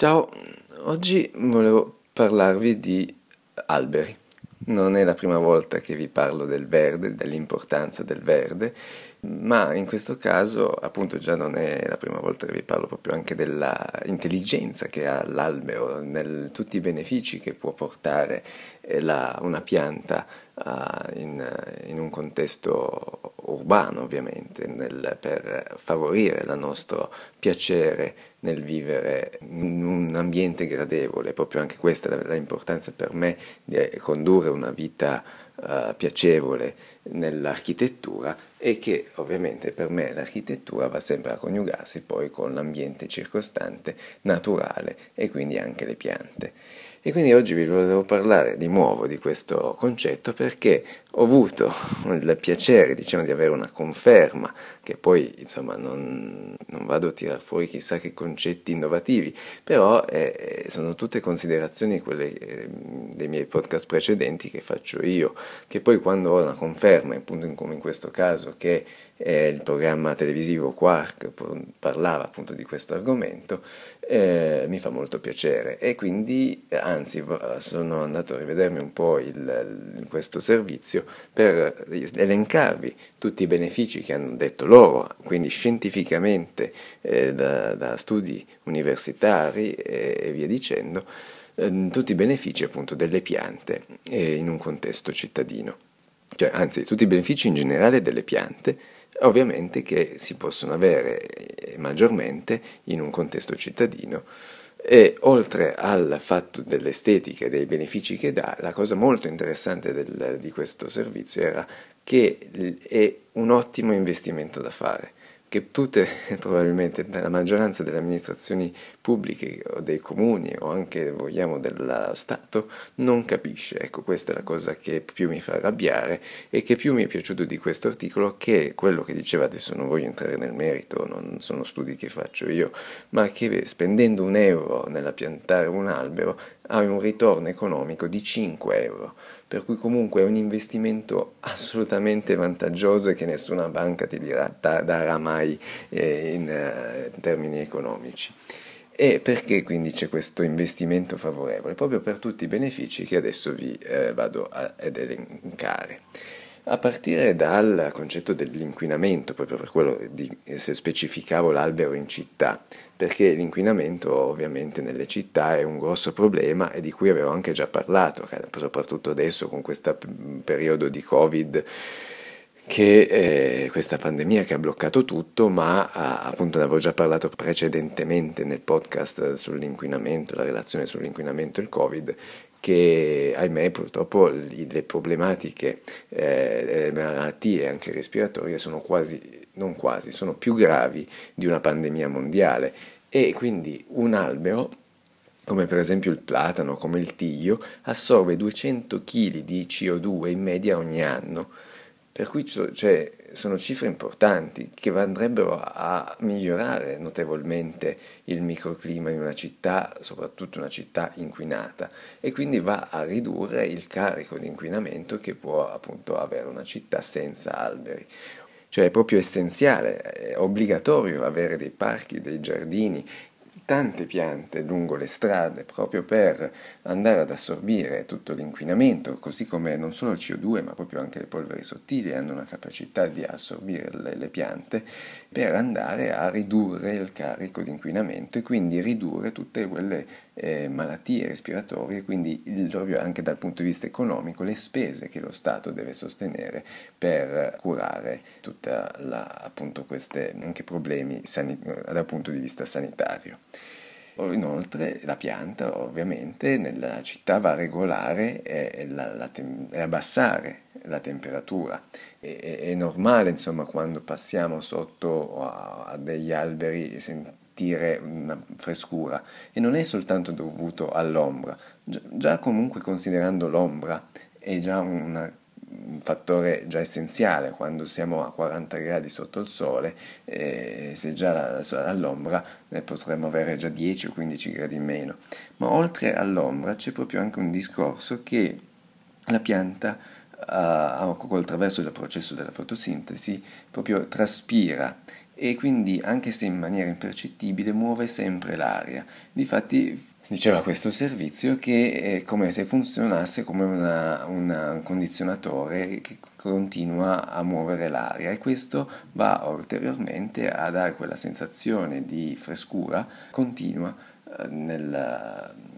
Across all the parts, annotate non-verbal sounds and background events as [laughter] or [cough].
Ciao, oggi volevo parlarvi di alberi. Non è la prima volta che vi parlo del verde, dell'importanza del verde, ma in questo caso appunto già non è la prima volta che vi parlo proprio anche dell'intelligenza che ha l'albero, nel, tutti i benefici che può portare eh, la, una pianta uh, in, in, un contesto urbano ovviamente, nel, per favorire il nostro piacere nel vivere in un ambiente gradevole, proprio anche questa è l'importanza per me di condurre una vita uh, piacevole nell'architettura e che ovviamente per me l'architettura va sempre a coniugarsi poi con l'ambiente circostante, naturale e quindi anche le piante. E quindi oggi vi volevo parlare di nuovo di questo concetto perché ho avuto il piacere diciamo, di avere una conferma, che poi insomma non, non vado a tirare fuori chissà che concetti innovativi, però eh, sono tutte considerazioni quelle eh, dei miei podcast precedenti che faccio io, che poi quando ho una conferma, appunto come in questo caso che eh, il programma televisivo Quark parlava appunto di questo argomento, eh, mi fa molto piacere. E quindi anzi sono andato a rivedermi un po' il, questo servizio per elencarvi tutti i benefici che hanno detto loro, quindi scientificamente eh, da, da, studi universitari e, e via dicendo, eh, tutti i benefici appunto delle piante eh, in un contesto cittadino, cioè anzi tutti i benefici in generale delle piante ovviamente che si possono avere eh, maggiormente in un contesto cittadino. E oltre al fatto dell'estetica e dei benefici che dà, la cosa molto interessante del, di questo servizio era che è un ottimo investimento da fare che tutte, [laughs] probabilmente la maggioranza delle amministrazioni pubbliche o dei comuni o anche vogliamo dello Stato non capisce. Ecco, questa è la cosa che più mi fa arrabbiare e che più mi è piaciuto di questo articolo che quello che diceva adesso non voglio entrare nel merito, non sono studi che faccio io, ma che spendendo un euro nella piantare un albero hai un ritorno economico di 5 euro, per cui comunque è un investimento assolutamente vantaggioso e che nessuna banca ti dirà, darà mai eh, in, eh, in termini economici. E perché quindi c'è questo investimento favorevole? Proprio per tutti i benefici che adesso vi eh, vado ad elencare a partire dal concetto dell'inquinamento, proprio per quello di, se specificavo l'albero in città, perché l'inquinamento ovviamente nelle città è un grosso problema e di cui avevo anche già parlato, soprattutto adesso con questo periodo di Covid che eh, questa pandemia che ha bloccato tutto, ma ah, appunto ne avevo già parlato precedentemente nel podcast sull'inquinamento, la relazione sull'inquinamento e il Covid, che ahimè purtroppo le problematiche, eh, le malattie anche respiratorie sono quasi, non quasi, sono più gravi di una pandemia mondiale. E quindi un albero come per esempio il platano, come il tiglio, assorbe 200 kg di CO2 in media ogni anno. Per cui cioè, sono cifre importanti che andrebbero a migliorare notevolmente il microclima in una città, soprattutto una città inquinata, e quindi va a ridurre il carico di inquinamento che può appunto avere una città senza alberi. Cioè è proprio essenziale, è obbligatorio avere dei parchi, dei giardini, tante piante lungo le strade proprio per andare ad assorbire tutto l'inquinamento, così come non solo il CO2 ma proprio anche le polveri sottili hanno una capacità di assorbire le, le piante per andare a ridurre il carico di inquinamento e quindi ridurre tutte quelle eh, malattie respiratorie, quindi il, proprio anche dal punto di vista economico le spese che lo Stato deve sostenere per curare tutti questi problemi sanit- dal punto di vista sanitario. Inoltre la pianta ovviamente nella città va a regolare e, la, la tem- e abbassare la temperatura. E, è, è normale insomma quando passiamo sotto a, a degli alberi sentire una frescura e non è soltanto dovuto all'ombra, già comunque considerando l'ombra è già una fattore già essenziale quando siamo a 40 gradi sotto il sole, eh, se già all'ombra ne potremmo avere già 10 o 15 gradi in meno. Ma oltre all'ombra c'è proprio anche un discorso che la pianta uh, attraverso il processo della fotosintesi proprio traspira e quindi anche se in maniera impercettibile muove sempre l'aria. Difatti diceva questo servizio che è come se funzionasse come una, una, un condizionatore che continua a muovere l'aria e questo va ulteriormente a dare quella sensazione di frescura continua eh, nel,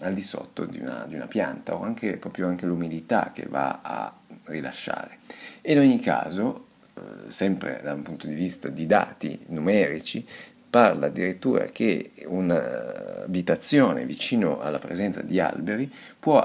al di sotto di una, di una, pianta o anche proprio anche l'umidità che va a rilasciare. in ogni caso, eh, sempre da un punto di vista di dati numerici, parla addirittura che un'abitazione vicino alla presenza di alberi può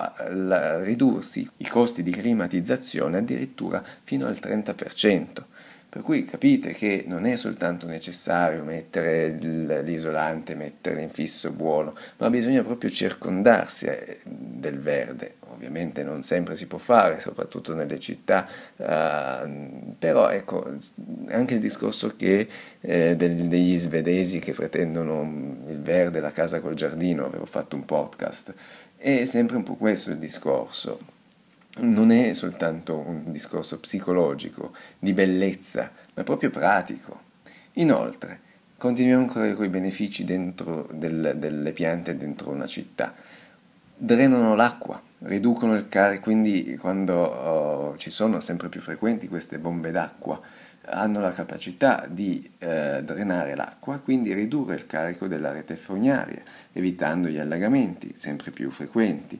ridursi i costi di climatizzazione addirittura fino al 30%. Per cui capite che non è soltanto necessario mettere l'isolante, mettere l'infisso buono, ma bisogna proprio circondarsi eh, del verde. Ovviamente non sempre si può fare, soprattutto nelle città, uh, però ecco, anche il discorso che, eh, degli svedesi che pretendono il verde, la casa col giardino, avevo fatto un podcast, è sempre un po' questo il discorso non è soltanto un discorso psicologico, di bellezza, ma proprio pratico. Inoltre, continuiamo ancora con i benefici del, delle piante dentro una città. Drenano l'acqua, riducono il carico, quindi quando oh, ci sono sempre più frequenti queste bombe d'acqua, hanno la capacità di eh, drenare l'acqua, quindi ridurre il carico della rete fognaria, evitando gli allagamenti sempre più frequenti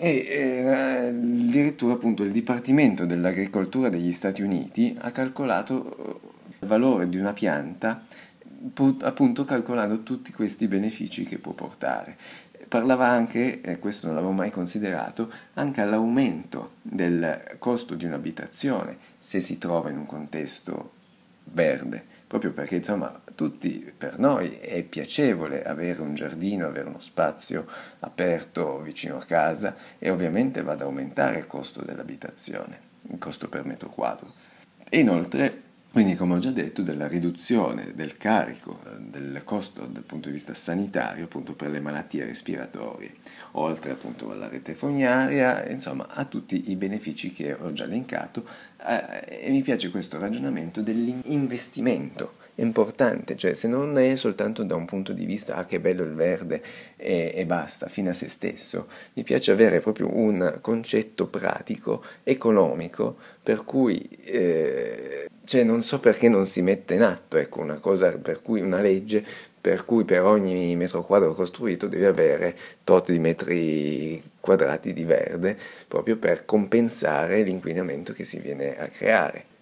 e eh, addirittura appunto il Dipartimento dell'Agricoltura degli Stati Uniti ha calcolato eh, il valore di una pianta appunto calcolando tutti questi benefici che può portare. Parlava anche, e questo non l'avevo mai considerato, anche all'aumento del costo di un'abitazione se si trova in un contesto verde, proprio perché insomma tutti per noi è piacevole avere un giardino, avere uno spazio aperto vicino a casa e ovviamente va ad aumentare il costo dell'abitazione, il costo per metro quadro. Inoltre quindi, come ho già detto, della riduzione del carico, eh, del costo dal punto di vista sanitario, appunto per le malattie respiratorie, oltre appunto alla rete fognaria, insomma, a tutti i benefici che ho già elencato. Eh, e mi piace questo ragionamento dell'investimento importante, cioè se non è soltanto da un punto di vista ah che bello il verde e, e basta, fino a se stesso, mi piace avere proprio un concetto pratico, economico, per cui eh, cioè non so perché non si mette in atto, ecco, una cosa per cui una legge per cui per ogni metro quadro costruito devi avere tot di metri quadrati di verde proprio per compensare l'inquinamento che si viene a creare.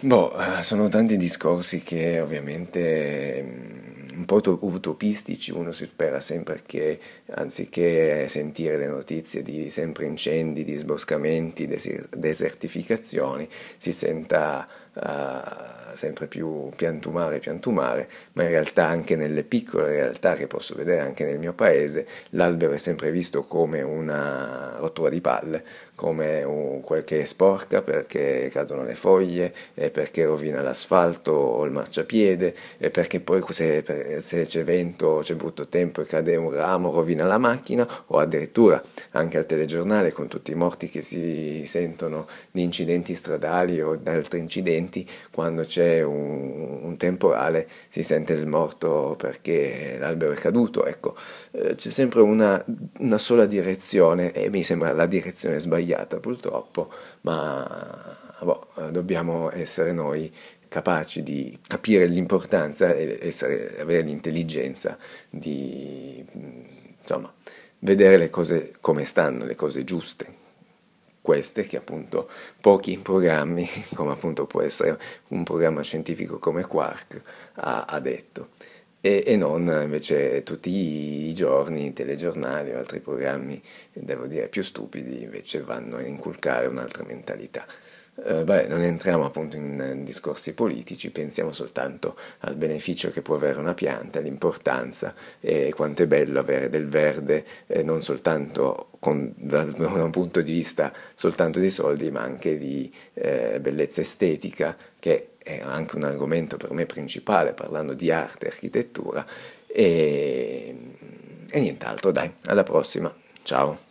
Boh, eh, sono tanti discorsi che ovviamente mm, un po' utopistici, uno si spera sempre che anziché sentire le notizie di sempre incendi, disboscamenti, desertificazioni, si senta uh, sempre più piantumare, piantumare, ma in realtà anche nelle piccole realtà che posso vedere anche nel mio paese, l'albero è sempre visto come una rottura di palle, come un, quel che è sporca perché cadono le foglie, perché rovina l'asfalto o il marciapiede, e perché poi se, se c'è vento, c'è brutto tempo e cade un ramo, rovina la macchina, o addirittura anche al telegiornale con tutti i morti che si sentono di incidenti stradali o di altri incidenti, quando c'è un, un temporale si sente il morto perché l'albero è caduto, ecco, eh, c'è sempre una, una sola direzione e mi sembra la direzione sbagliata purtroppo, ma boh, dobbiamo essere noi capaci di capire l'importanza e essere, avere l'intelligenza di insomma, vedere le cose come stanno, le cose giuste. Queste che appunto pochi programmi, [laughs] come appunto può essere un programma scientifico come Quark, ha, ha detto e, e, non invece tutti i giorni i telegiornali o altri programmi, devo dire, più stupidi invece vanno a inculcare un'altra mentalità. Eh, beh, non entriamo appunto in, in, discorsi politici, pensiamo soltanto al beneficio che può avere una pianta, l'importanza e quanto è bello avere del verde, eh, non soltanto con, da, da, un punto di vista soltanto di soldi, ma anche di eh, bellezza estetica, che è anche un argomento per me principale parlando di arte e architettura. E, e nient'altro, dai, alla prossima, ciao.